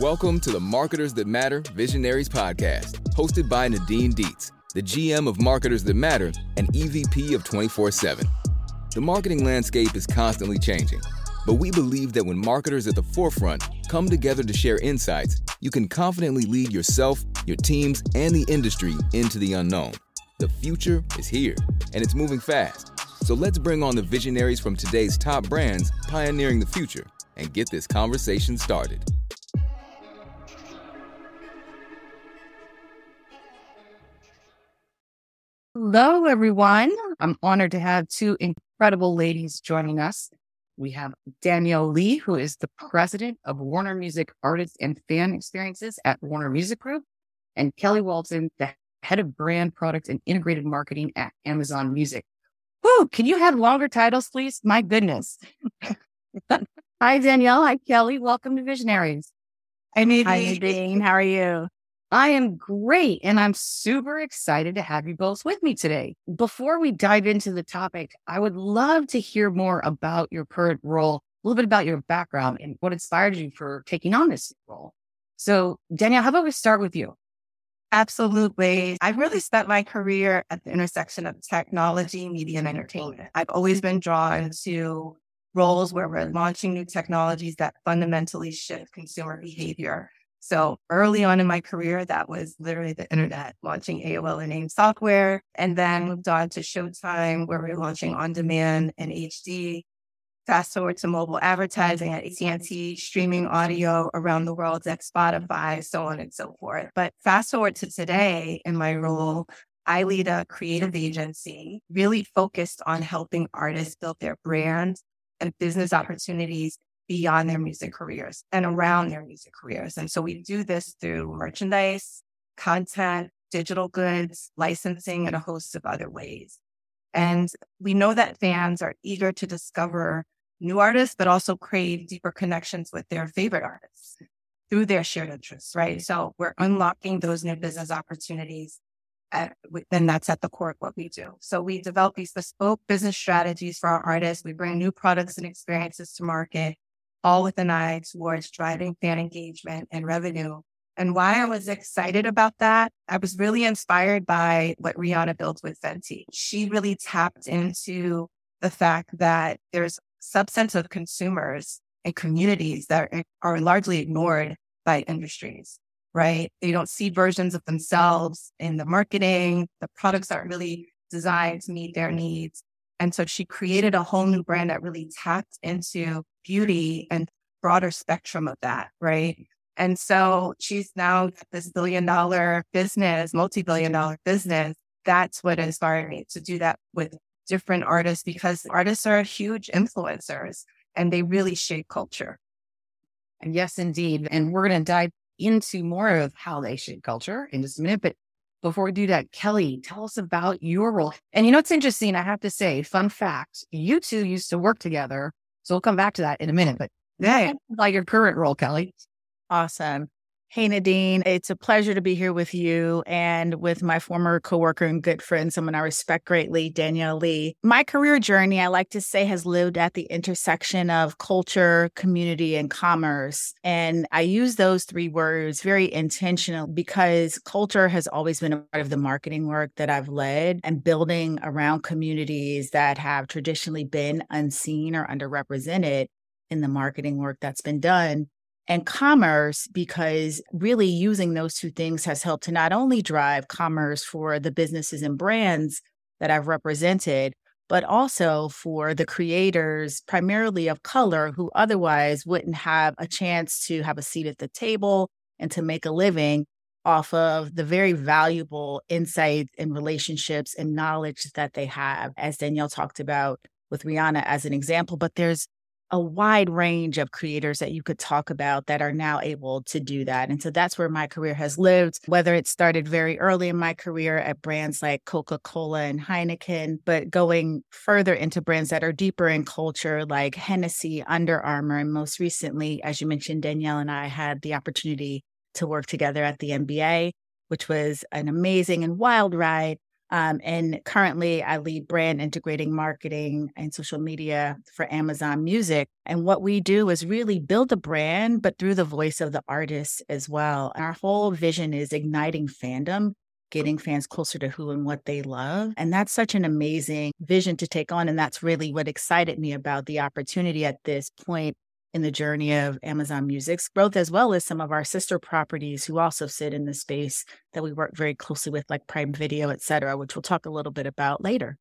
Welcome to the Marketers That Matter Visionaries podcast, hosted by Nadine Dietz, the GM of Marketers That Matter and EVP of 24 7. The marketing landscape is constantly changing, but we believe that when marketers at the forefront come together to share insights, you can confidently lead yourself, your teams, and the industry into the unknown. The future is here, and it's moving fast. So let's bring on the visionaries from today's top brands pioneering the future and get this conversation started. Hello, everyone. I'm honored to have two incredible ladies joining us. We have Danielle Lee, who is the president of Warner Music Artists and Fan Experiences at Warner Music Group, and Kelley Walton, the head of brand, product, and integrated marketing at Amazon Music. Whoa, can you have longer titles, please? My goodness. Hi, Danielle. Hi, Kelley. Welcome to Visionaries. Hi, Nadine. Hi, Nadine. How are you? I am great. And I'm super excited to have you both with me today. Before we dive into the topic, I would love to hear more about your current role, a little bit about your background and what inspired you for taking on this role. So, Danielle, how about we start with you? Absolutely. I've really spent my career at the intersection of technology, media, and entertainment. I've always been drawn to roles where we're launching new technologies that fundamentally shift consumer behavior. So early on in my career, that was literally the internet, launching AOL and AIM software, and then moved on to Showtime, where we we're launching on demand and HD, Fast forward to mobile advertising at AT&T, streaming audio around the world at Spotify, so on and so forth. But fast forward to today in my role, I lead a creative agency really focused on helping artists build their brands and business opportunities beyond their music careers and around their music careers. And so we do this through merchandise, content, digital goods, licensing, and a host of other ways. And we know that fans are eager to discover new artists, but also crave deeper connections with their favorite artists through their shared interests, right? So we're unlocking those new business opportunities. And that's at the core of what we do. So we develop these bespoke business strategies for our artists. We bring new products and experiences to market, all with an eye towards driving fan engagement and revenue. And why I was excited about that, I was really inspired by what Rihanna built with Fenty. She really tapped into the fact that there's subsets of consumers and communities that are largely ignored by industries, right? They don't see versions of themselves in the marketing. The products aren't really designed to meet their needs. And so she created a whole new brand that really tapped into beauty and broader spectrum of that, right? And so she's now this billion dollar business, multi billion dollar business. That's what inspired me to do that with different artists because artists are huge influencers and they really shape culture. And yes, indeed. And we're going to dive into more of how they shape culture in just a minute. But before we do that, Kelley, tell us about your role. And you know, it's interesting. I have to say, fun fact, you two used to work together. So we'll come back to that in a minute. But yeah, like your current role, Kelley. Awesome. Hey, Nadine, it's a pleasure to be here with you and with my former coworker and good friend, someone I respect greatly, Danielle Lee. My career journey, I like to say, has lived at the intersection of culture, community, and commerce. And I use those three words very intentional because culture has always been a part of the marketing work that I've led and building around communities that have traditionally been unseen or underrepresented in the marketing work that's been done and commerce because really using those two things has helped to not only drive commerce for the businesses and brands that I've represented, but also for the creators, primarily of color, who otherwise wouldn't have a chance to have a seat at the table and to make a living off of the very valuable insights and relationships and knowledge that they have, as Danielle talked about with Rihanna as an example. But there's a wide range of creators that you could talk about that are now able to do that. And so that's where my career has lived, whether it started very early in my career at brands like Coca Cola and Heineken, but going further into brands that are deeper in culture like Hennessy, Under Armour. And most recently, as you mentioned, Danielle and I had the opportunity to work together at the NBA, which was an amazing and wild ride Um, and currently, I lead brand integrating marketing and social media for Amazon Music. And what we do is really build a brand, but through the voice of the artist as well. Our whole vision is igniting fandom getting fans closer to who and what they love. And that's such an amazing vision to take on. And that's really what excited me about the opportunity at this point in the journey of Amazon Music's growth, as well as some of our sister properties who also sit in the space that we work very closely with, like Prime Video, et cetera, which we'll talk a little bit about later.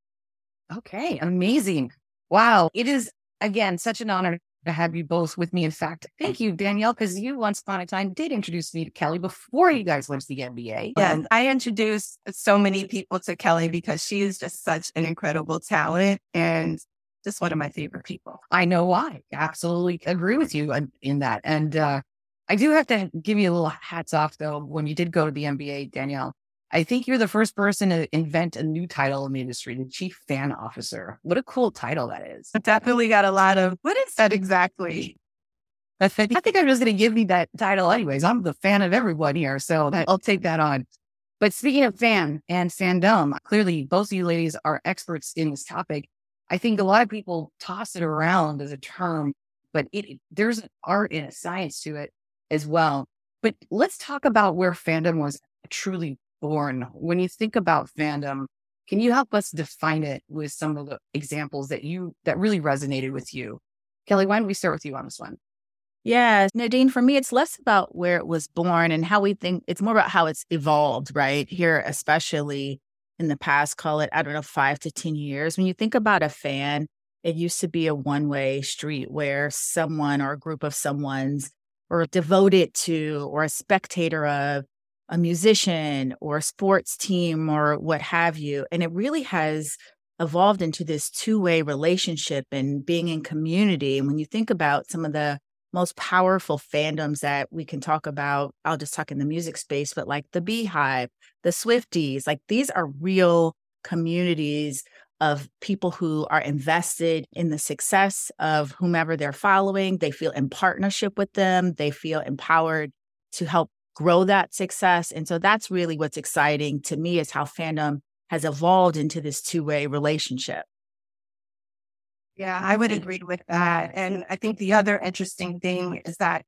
Okay, amazing. Wow. It is, again, such an honor to have you both with me. In fact, thank you, Danielle, because you once upon a time did introduce me to Kelley before you guys went to the NBA. Yeah, um, I introduced so many people to Kelley because she is just such an incredible talent and just one of my favorite people. I know why. Absolutely agree with you in that. And uh, I do have to give you a little hats off, though, when you did go to the NBA, Danielle. I think you're the first person to invent a new title in the industry, the chief fan officer. What a cool title that is. I definitely got a lot of what is that exactly? I think I'm just going to give me that title anyways. I'm the fan of everyone here, so I'll take that on. But speaking of fan and fandom, clearly both of you ladies are experts in this topic. I think a lot of people toss it around as a term, but it, there's an art and a science to it as well. But let's talk about where fandom was truly born. When you think about fandom, can you help us define it with some of the examples that you that really resonated with you? Kelley, why don't we start with you on this one? Yeah, Nadine, for me, it's less about where it was born and how we think, it's more about how it's evolved, right? Here, especially in the past, call it, I don't know, five to 10 years. When you think about a fan, it used to be a one way street where someone or a group of someone's were devoted to or a spectator of a musician or a sports team or what have you. And it really has evolved into this two way relationship and being in community. And when you think about some of the most powerful fandoms that we can talk about, I'll just talk in the music space, but like the Beehive, the Swifties, like these are real communities of people who are invested in the success of whomever they're following. They feel in partnership with them, they feel empowered to help grow that success. And so that's really what's exciting to me is how fandom has evolved into this two way relationship. Yeah, I would agree with that. And I think the other interesting thing is that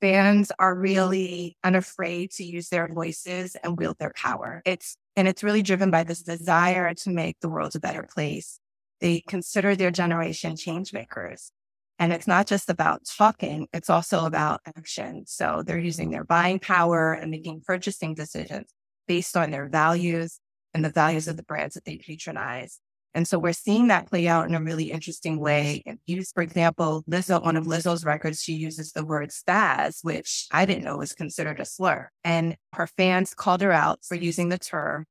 fans are really unafraid to use their voices and wield their power. It's and it's really driven by this desire to make the world a better place. They consider their generation change makers. And it's not just about talking, it's also about action. So they're using their buying power and making purchasing decisions based on their values and the values of the brands that they patronize. And so we're seeing that play out in a really interesting way. Use, for example, Lizzo, one of Lizzo's records, she uses the word spaz, which I didn't know was considered a slur. And her fans called her out for using the term.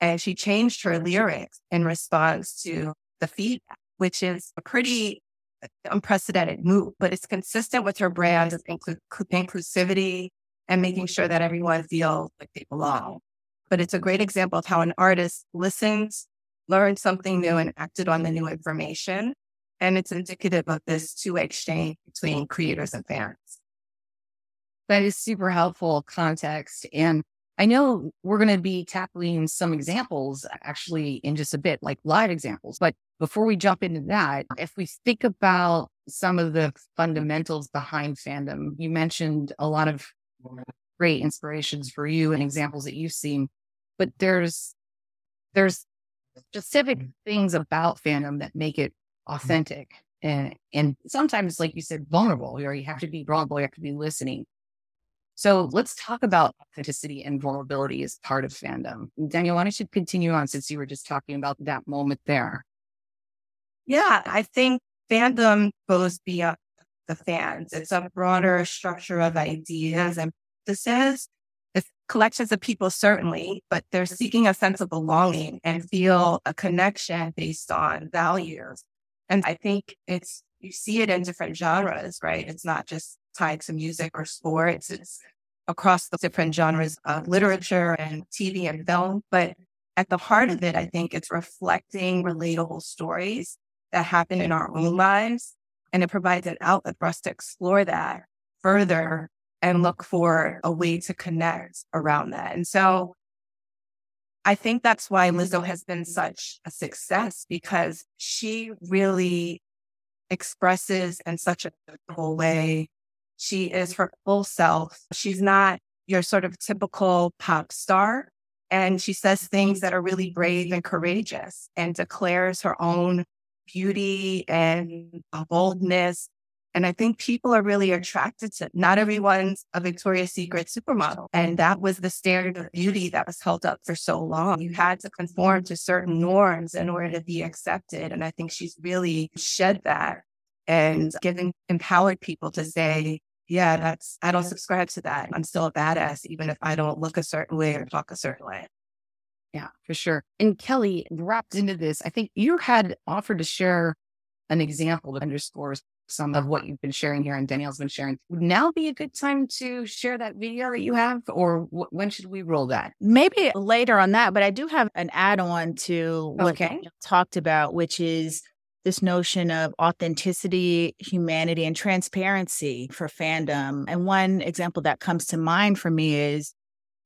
And she changed her lyrics in response to the feedback, which is a pretty unprecedented move, but it's consistent with her brand of inclu- inclusivity and making sure that everyone feels like they belong. But it's a great example of how an artist listens, learned something new, and acted on the new information. And it's indicative of this two-way exchange between creators and fans. That is super helpful context. And I know we're going to be tackling some examples actually in just a bit, like live examples. But before we jump into that, if we think about some of the fundamentals behind fandom, you mentioned a lot of great inspirations for you and examples that you've seen, but there's there's specific things about fandom that make it mm-hmm. authentic and and sometimes, like you said, vulnerable. Or you have to be vulnerable, you have to be listening. So let's talk about authenticity and vulnerability as part of fandom. Danielle, why don't you continue on since you were just talking about that moment there? Yeah, I think fandom goes beyond the fans. It's a broader structure of ideas and practices. Collections of people, certainly, but they're seeking a sense of belonging and feel a connection based on values. And I think it's, you see it in different genres, right? It's not just tied to music or sports. It's across the different genres of literature and TV and film. But at the heart of it, I think it's reflecting relatable stories that happen in our own lives. And it provides an outlet for us to explore that further and look for a way to connect around that. And so I think that's why Lizzo has been such a success because she really expresses in such a beautiful way. She is her full self. She's not your sort of typical pop star. And she says things that are really brave and courageous and declares her own beauty and boldness and I think people are really attracted to not everyone's a Victoria's Secret supermodel. And that was the standard of beauty that was held up for so long. You had to conform to certain norms in order to be accepted. And I think she's really shed that and given empowered people to say, yeah, that's, I don't subscribe to that. I'm still a badass, even if I don't look a certain way or talk a certain way. Yeah, for sure. And Kelley, wrapped into this, I think you had offered to share an example that underscores some of what you've been sharing here and Danielle's been sharing. Would now be a good time to share that video that you have, or w- when should we roll that? Maybe later on that, but I do have an add on to what okay. talked about, which is this notion of authenticity, humanity, and transparency for fandom. And one example that comes to mind for me is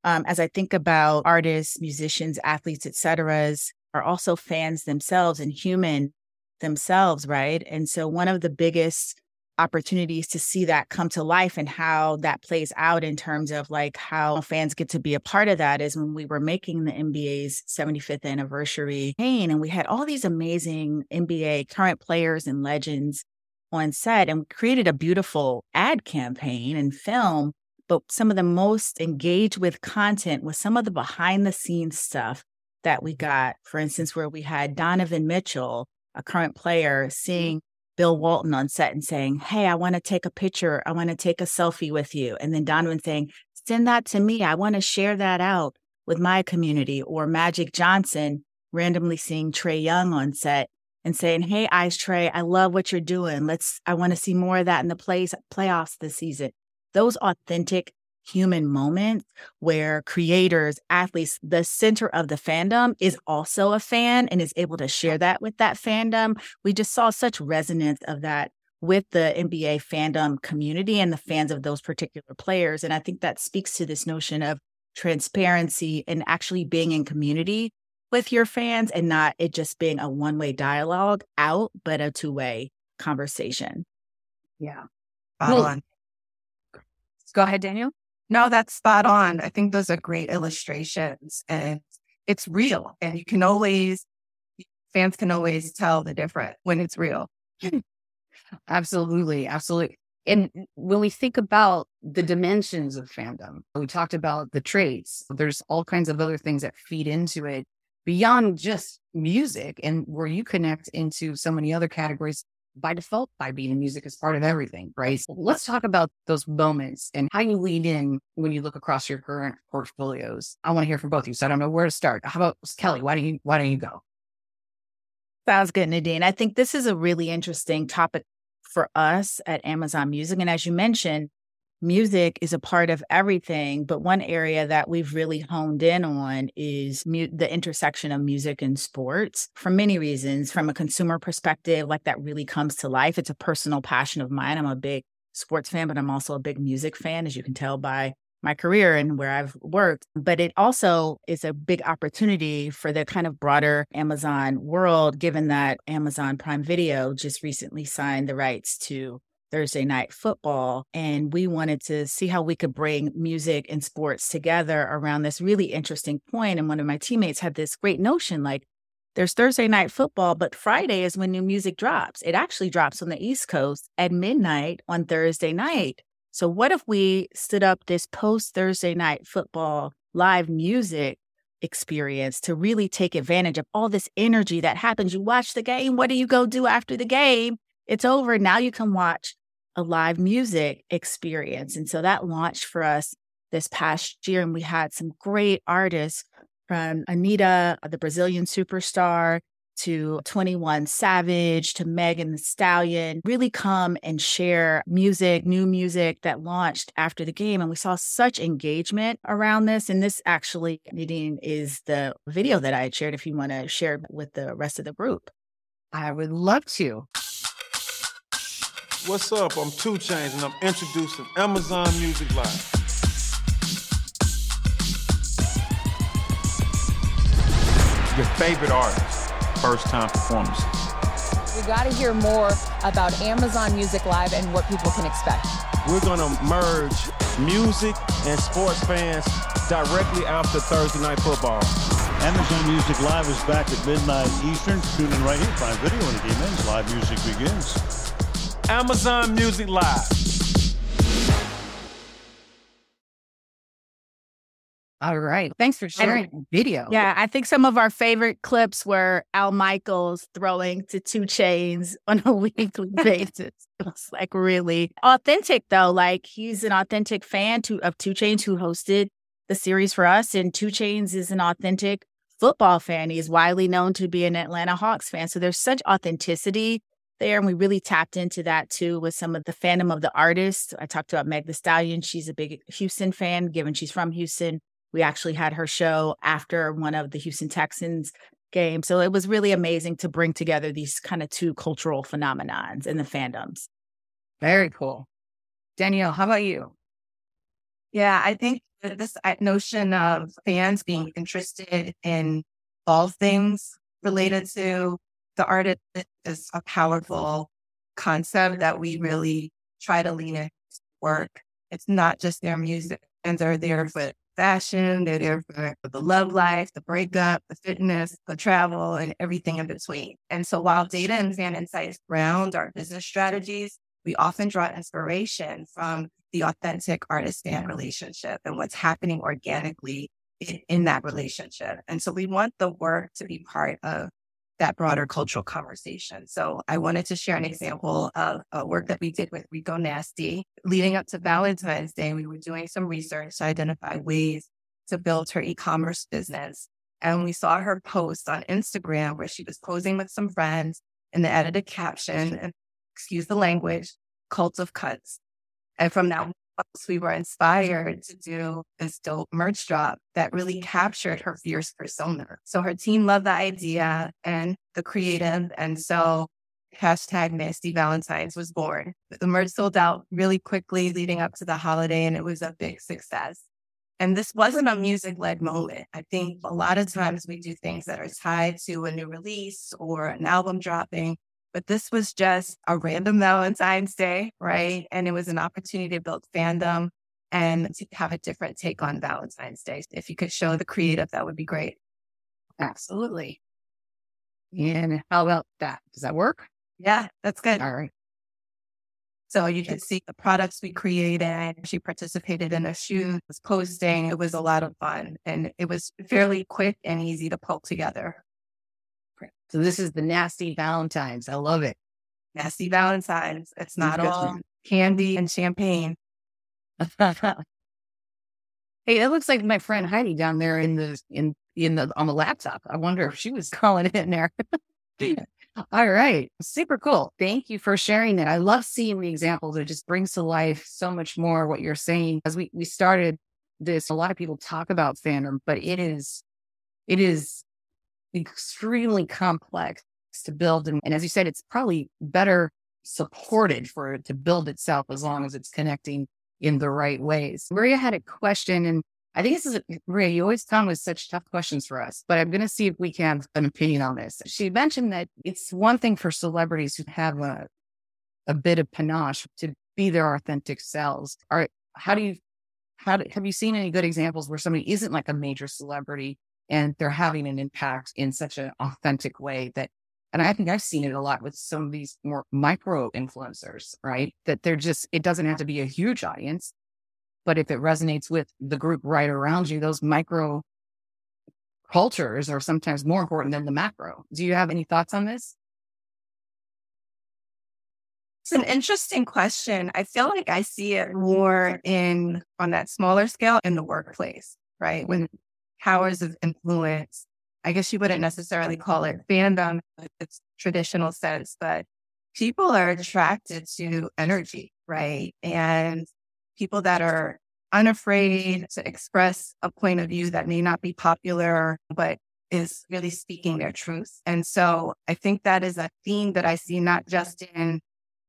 um, as I think about artists, musicians, athletes, etc., are also fans themselves and human themselves, right? And so one of the biggest opportunities to see that come to life and how that plays out in terms of like how fans get to be a part of that is when we were making the NBA's 75th anniversary campaign and we had all these amazing NBA current players and legends on set and we created a beautiful ad campaign and film but some of the most engaged with content was some of the behind the scenes stuff that we got for instance where we had Donovan Mitchell a current player mm-hmm. seeing Bill Walton on set and saying, Hey, I want to take a picture. I want to take a selfie with you. And then Donovan saying, Send that to me. I want to share that out with my community. Or Magic Johnson randomly seeing Trae Young on set and saying, Hey, Ice Trae, I love what you're doing. Let's, I want to see more of that in the plays, playoffs this season. Those authentic human moments where creators, athletes, the center of the fandom is also a fan and is able to share that with that fandom. We just saw such resonance of that with the NBA fandom community and the fans of those particular players. And I think that speaks to this notion of transparency and actually being in community with your fans and not it just being a one way dialogue out, but a two way conversation. Yeah. Well, go ahead, Danielle. No, that's spot on. I think those are great illustrations and it's real. And you can always, fans can always tell the difference when it's real. absolutely. Absolutely. And when we think about the dimensions of fandom, we talked about the traits. There's all kinds of other things that feed into it beyond just music and where you connect into so many other categories by default by being music is part of everything, right? So let's talk about those moments and how you lean in when you look across your current portfolios. I want to hear from both of you. So I don't know where to start. How about Kelley? Why don't you why don't you go? Sounds good, Nadine. I think this is a really interesting topic for us at Amazon Music. And as you mentioned, music is a part of everything, but one area that we've really honed in on is mu- the intersection of music and sports for many reasons. From a consumer perspective, like that really comes to life. It's a personal passion of mine. I'm a big sports fan, but I'm also a big music fan, as you can tell by my career and where I've worked. But it also is a big opportunity for the kind of broader Amazon world, given that Amazon Prime Video just recently signed the rights to Thursday night football. And we wanted to see how we could bring music and sports together around this really interesting point. And one of my teammates had this great notion like, there's Thursday night football, but Friday is when new music drops. It actually drops on the East Coast at midnight on Thursday night. So, what if we stood up this post Thursday night football live music experience to really take advantage of all this energy that happens? You watch the game. What do you go do after the game? It's over. Now you can watch a live music experience. And so that launched for us this past year. And we had some great artists from Anitta, the Brazilian superstar, to 21 Savage, to Megan Thee Stallion, really come and share music, new music that launched after the game. And we saw such engagement around this. And this actually, Nadine, is the video that I shared if you want to share with the rest of the group. I would love to. What's up? I'm 2 Chainz and I'm introducing Amazon Music Live. your favorite artists' first time performances. We got to hear more about Amazon Music Live and what people can expect. We're going to merge music and sports fans directly after Thursday Night Football. Amazon Music Live is back at midnight Eastern. Tune in right here. Prime Video when the game ends. Live music begins. Amazon Music Live. All right. Thanks for sharing the video. Yeah, I think some of our favorite clips were Al Michaels throwing to 2 Chainz on a weekly basis. It was like really authentic though. Like he's an authentic fan to, of 2 Chainz who hosted the series for us. And 2 Chainz is an authentic football fan. He's widely known to be an Atlanta Hawks fan. So there's such authenticity there. And we really tapped into that too with some of the fandom of the artists. I talked about Meg Thee Stallion. She's a big Houston fan, given she's from Houston. We actually had her show after one of the Houston Texans games. So it was really amazing to bring together these kind of two cultural phenomenons in the fandoms. Very cool. Danielle, how about you? Yeah, I think this notion of fans being interested in all things related to the artist is a powerful concept that we really try to lean into work. It's not just their music, and they're there for fashion, they're there for the love life, the breakup, the fitness, the travel, and everything in between. And so while data and fan insights ground our business strategies, we often draw inspiration from the authentic artist fan relationship and what's happening organically in, in, that relationship. And so we want the work to be part of that broader cultural conversation. So I wanted to share an example of a work that we did with Rico Nasty. Leading up to Valentine's Day, we were doing some research to identify ways to build her e-commerce business. And we saw her post on Instagram where she was posing with some friends and the edited caption, and excuse the language, cult of cuts. And from that we were inspired mm-hmm. to do this dope merch drop that really captured her fierce persona. So her team loved the idea and the creative. And so hashtag nasty valentines was born. The merch sold out really quickly leading up to the holiday and it was a big success. And this wasn't a music led moment. I think a lot of times we do things that are tied to a new release or an album dropping but this was just a random Valentine's Day, right? And it was an opportunity to build fandom and to have a different take on Valentine's Day. If you could show the creative, that would be great. Absolutely. And how about that? Does that work? Yeah, that's good. All right. So you can see the products we created. She participated in a shoot, was posting. It was a lot of fun and it was fairly quick and easy to pull together. So this is the nasty Valentines. I love it. Nasty Valentines. It's not all candy and champagne. hey, that looks like my friend Heidi down there in the in in the on the laptop. I wonder if she was calling it in there. All right. Super cool. Thank you for sharing that. I love seeing the examples. It just brings to life so much more what you're saying. As we, we started this, a lot of people talk about fandom, but it is, it is extremely complex to build. And, and as you said, it's probably better supported for it to build itself as long as it's connecting in the right ways. Maria had a question, and I think this is a, Maria. You always come with such tough questions for us, but I'm going to see if we can have an opinion on this. She mentioned that it's one thing for celebrities who have a a bit of panache to be their authentic selves. Are how do you how do, have you seen any good examples where somebody isn't like a major celebrity and they're having an impact in such an authentic way that and I think I've seen it a lot with some of these more micro influencers, right? That they're just, it doesn't have to be a huge audience, but if it resonates with the group right around you, those micro cultures are sometimes more important than the macro. Do you have any thoughts on this? It's an interesting question. I feel like I see it more in on that smaller scale in the workplace, right? When powers of influence. I guess you wouldn't necessarily call it fandom in its traditional sense, but people are attracted to energy, right? And people that are unafraid to express a point of view that may not be popular, but is really speaking their truth. And so I think that is a theme that I see not just in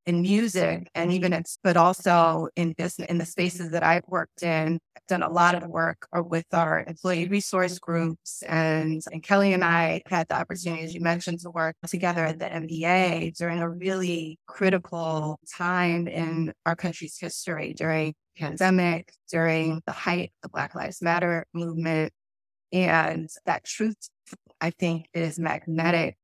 in music and even it's but also in business in the spaces that I've worked in. I've done a lot of work with our employee resource groups and, and Kelley and I had the opportunity, as you mentioned, to work together at the NBA during a really critical time in our country's history during pandemic, during the height of the Black Lives Matter movement. And that truth, I think, is magnetic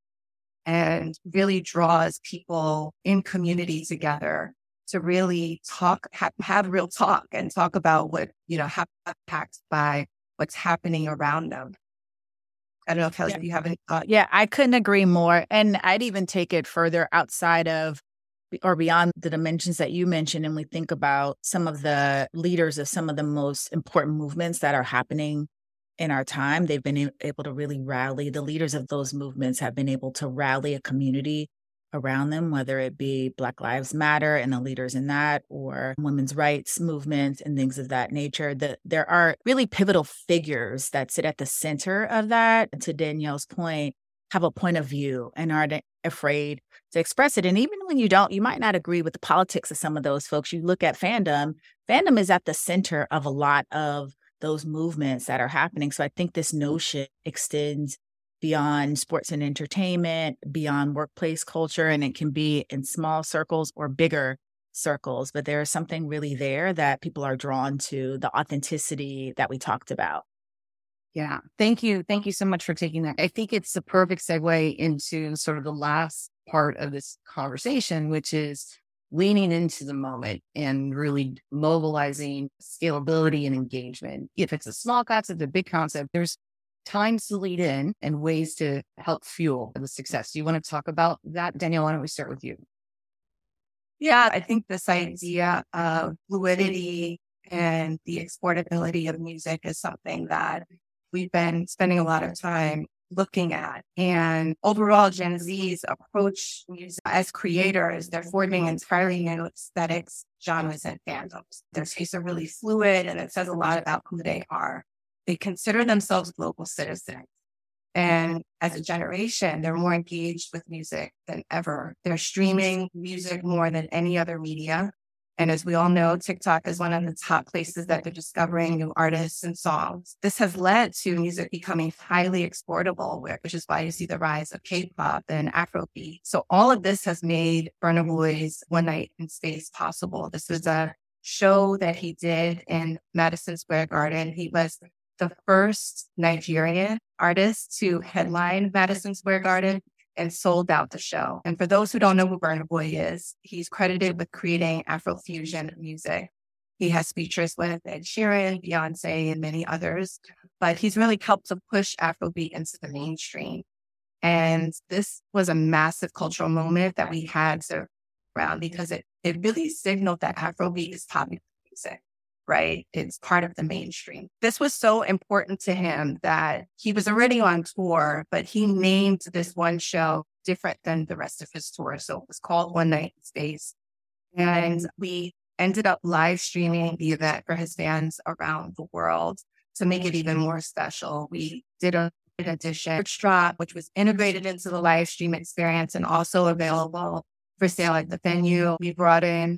and really draws people in community together to really talk, have, have real talk and talk about what, you know, have impacted by what's happening around them. I don't know, Kelley, yeah. if you have any thoughts. Yeah, I couldn't agree more. And I'd even take it further outside of or beyond the dimensions that you mentioned. And we think about some of the leaders of some of the most important movements that are happening in our time, they've been able to really rally. The leaders of those movements have been able to rally a community around them, whether it be Black Lives Matter and the leaders in that, or women's rights movements and things of that nature. That there are really pivotal figures that sit at the center of that. To Danielle's point, have a point of view and aren't afraid to express it. And even when you don't, you might not agree with the politics of some of those folks. You look at fandom, fandom is at the center of a lot of those movements that are happening. So I think this mm-hmm. notion extends beyond sports and entertainment, beyond workplace culture, and it can be in small circles or bigger circles. But there is something really there that people are drawn to the authenticity that we talked about. Yeah. Thank you. Thank you so much for taking that. I think it's the perfect segue into sort of the last part of this conversation, which is leaning into the moment and really mobilizing scalability and engagement. If it's a small concept, a big concept, there's times to lead in and ways to help fuel the success. Do you want to talk about that? Danielle, why don't we start with you? Yeah, I think this idea of fluidity and the exportability of music is something that we've been spending a lot of time looking at. And overall, Gen Z's approach music as creators, they're forming entirely new aesthetics, genres, and fandoms. Their tastes are really fluid, and it says a lot about who they are. They consider themselves global citizens. And as a generation, they're more engaged with music than ever. They're streaming music more than any other media. And as we all know, TikTok is one of the top places that they're discovering new artists and songs. This has led to music becoming highly exportable, which is why you see the rise of K-pop and Afrobeat. So all of this has made Burna Boy's One Night in Space possible. This was a show that he did in Madison Square Garden. He was the first Nigerian artist to headline Madison Square Garden and sold out the show. And for those who don't know who Burna Boy is, he's credited with creating Afrofusion music. He has features with Ed Sheeran, Beyonce, and many others, but he's really helped to push Afrobeat into the mainstream. And this was a massive cultural moment that we had to around because it, it really signaled that Afrobeat is popular music right? It's part of the mm-hmm. mainstream. This was so important to him that he was already on tour, but he named this one show different than the rest of his tour. So it was called One Night in Space. And we ended up live streaming the event for his fans around the world to make it even more special. We did a edition drop, which was integrated into the live stream experience and also available for sale at the venue. We brought in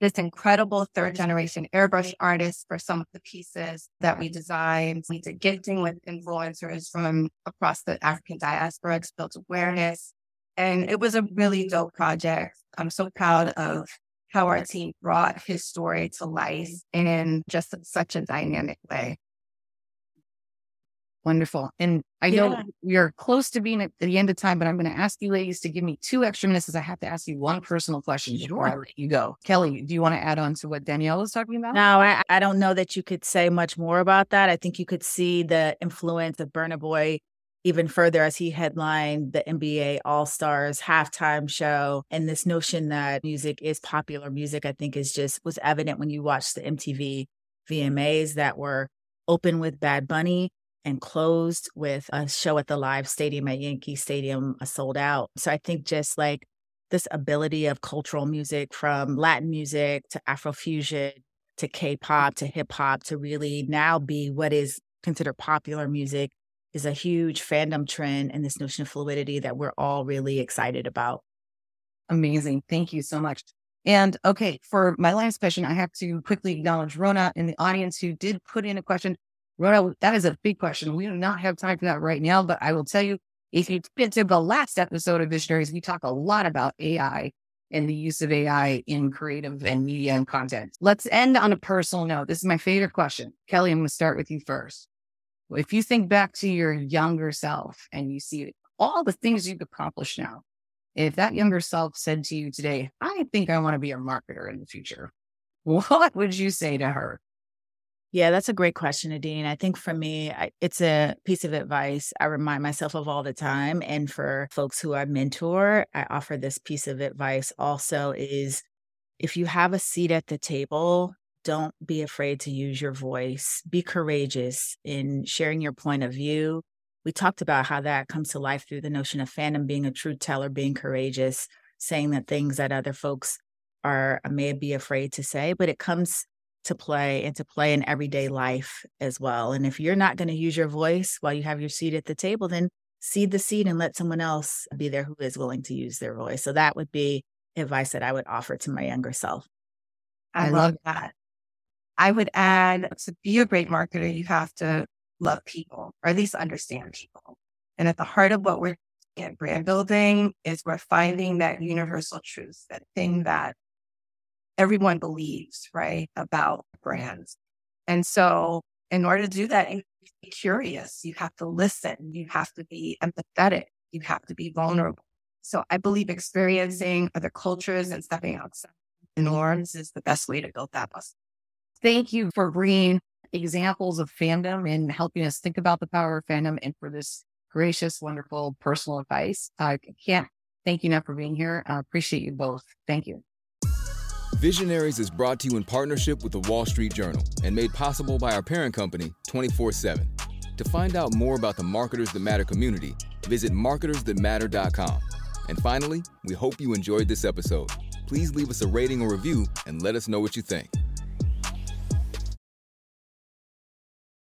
this incredible third generation airbrush artist for some of the pieces that we designed. We did gifting with influencers from across the African diaspora to build awareness. And it was a really dope project. I'm so proud of how our team brought his story to life in just such a dynamic way. Wonderful. And I yeah. know you're close to being at the end of time, but I'm going to ask you ladies to give me two extra minutes as I have to ask you one personal question sure. before I let you go. Kelley, do you want to add on to what Danielle was talking about? No, I, I don't know that you could say much more about that. I think you could see the influence of Burna Boy even further as he headlined the NBA All Stars halftime show. And this notion that music is popular music, I think is just was evident when you watched the MTV VMAs that were open with Bad Bunny and closed with a show at the live stadium at Yankee Stadium sold out. So I think just like this ability of cultural music from Latin music to Afrofusion to K pop to hip hop to really now be what is considered popular music is a huge fandom trend and this notion of fluidity that we're all really excited about. Amazing. Thank you so much. And okay, for my last question, I have to quickly acknowledge Rona in the audience who did put in a question. Rona, that is a big question. We do not have time for that right now, but I will tell you if you tune into the last episode of Visionaries, we talk a lot about AI and the use of AI in creative and media and content. Let's end on a personal note. This is my favorite question. Kelley, I'm going to start with you first. If you think back to your younger self and you see all the things you've accomplished now, if that younger self said to you today, I think I want to be a marketer in the future, what would you say to her? Yeah, that's a great question, Nadine. I think for me, I, it's a piece of advice I remind myself of all the time. And for folks who I mentor, I offer this piece of advice also is if you have a seat at the table, don't be afraid to use your voice. Be courageous in sharing your point of view. We talked about how that comes to life through the notion of fandom being a truth teller, being courageous, saying the things that other folks are may be afraid to say, but it comes to play and to play in everyday life as well. And if you're not going to use your voice while you have your seat at the table, then cede the seat and let someone else be there who is willing to use their voice. So that would be advice that I would offer to my younger self. I, I love that. I would add to be a great marketer, you have to love people or at least understand people. And at the heart of what we're in brand building is we're finding that universal truth, that thing that everyone believes, right, about brands. And so, in order to do that, you be curious. You have to listen. You have to be empathetic. You have to be vulnerable. So, I believe experiencing other cultures and stepping outside norms is the best way to build that muscle. Thank you for bringing examples of fandom and helping us think about the power of fandom and for this gracious, wonderful personal advice. I can't thank you enough for being here. I appreciate you both. Thank you. Visionaries is brought to you in partnership with the Wall Street Journal and made possible by our parent company, 24 7. To find out more about the Marketers That Matter community, visit marketersthatmatter.com. And finally, we hope you enjoyed this episode. Please leave us a rating or review and let us know what you think.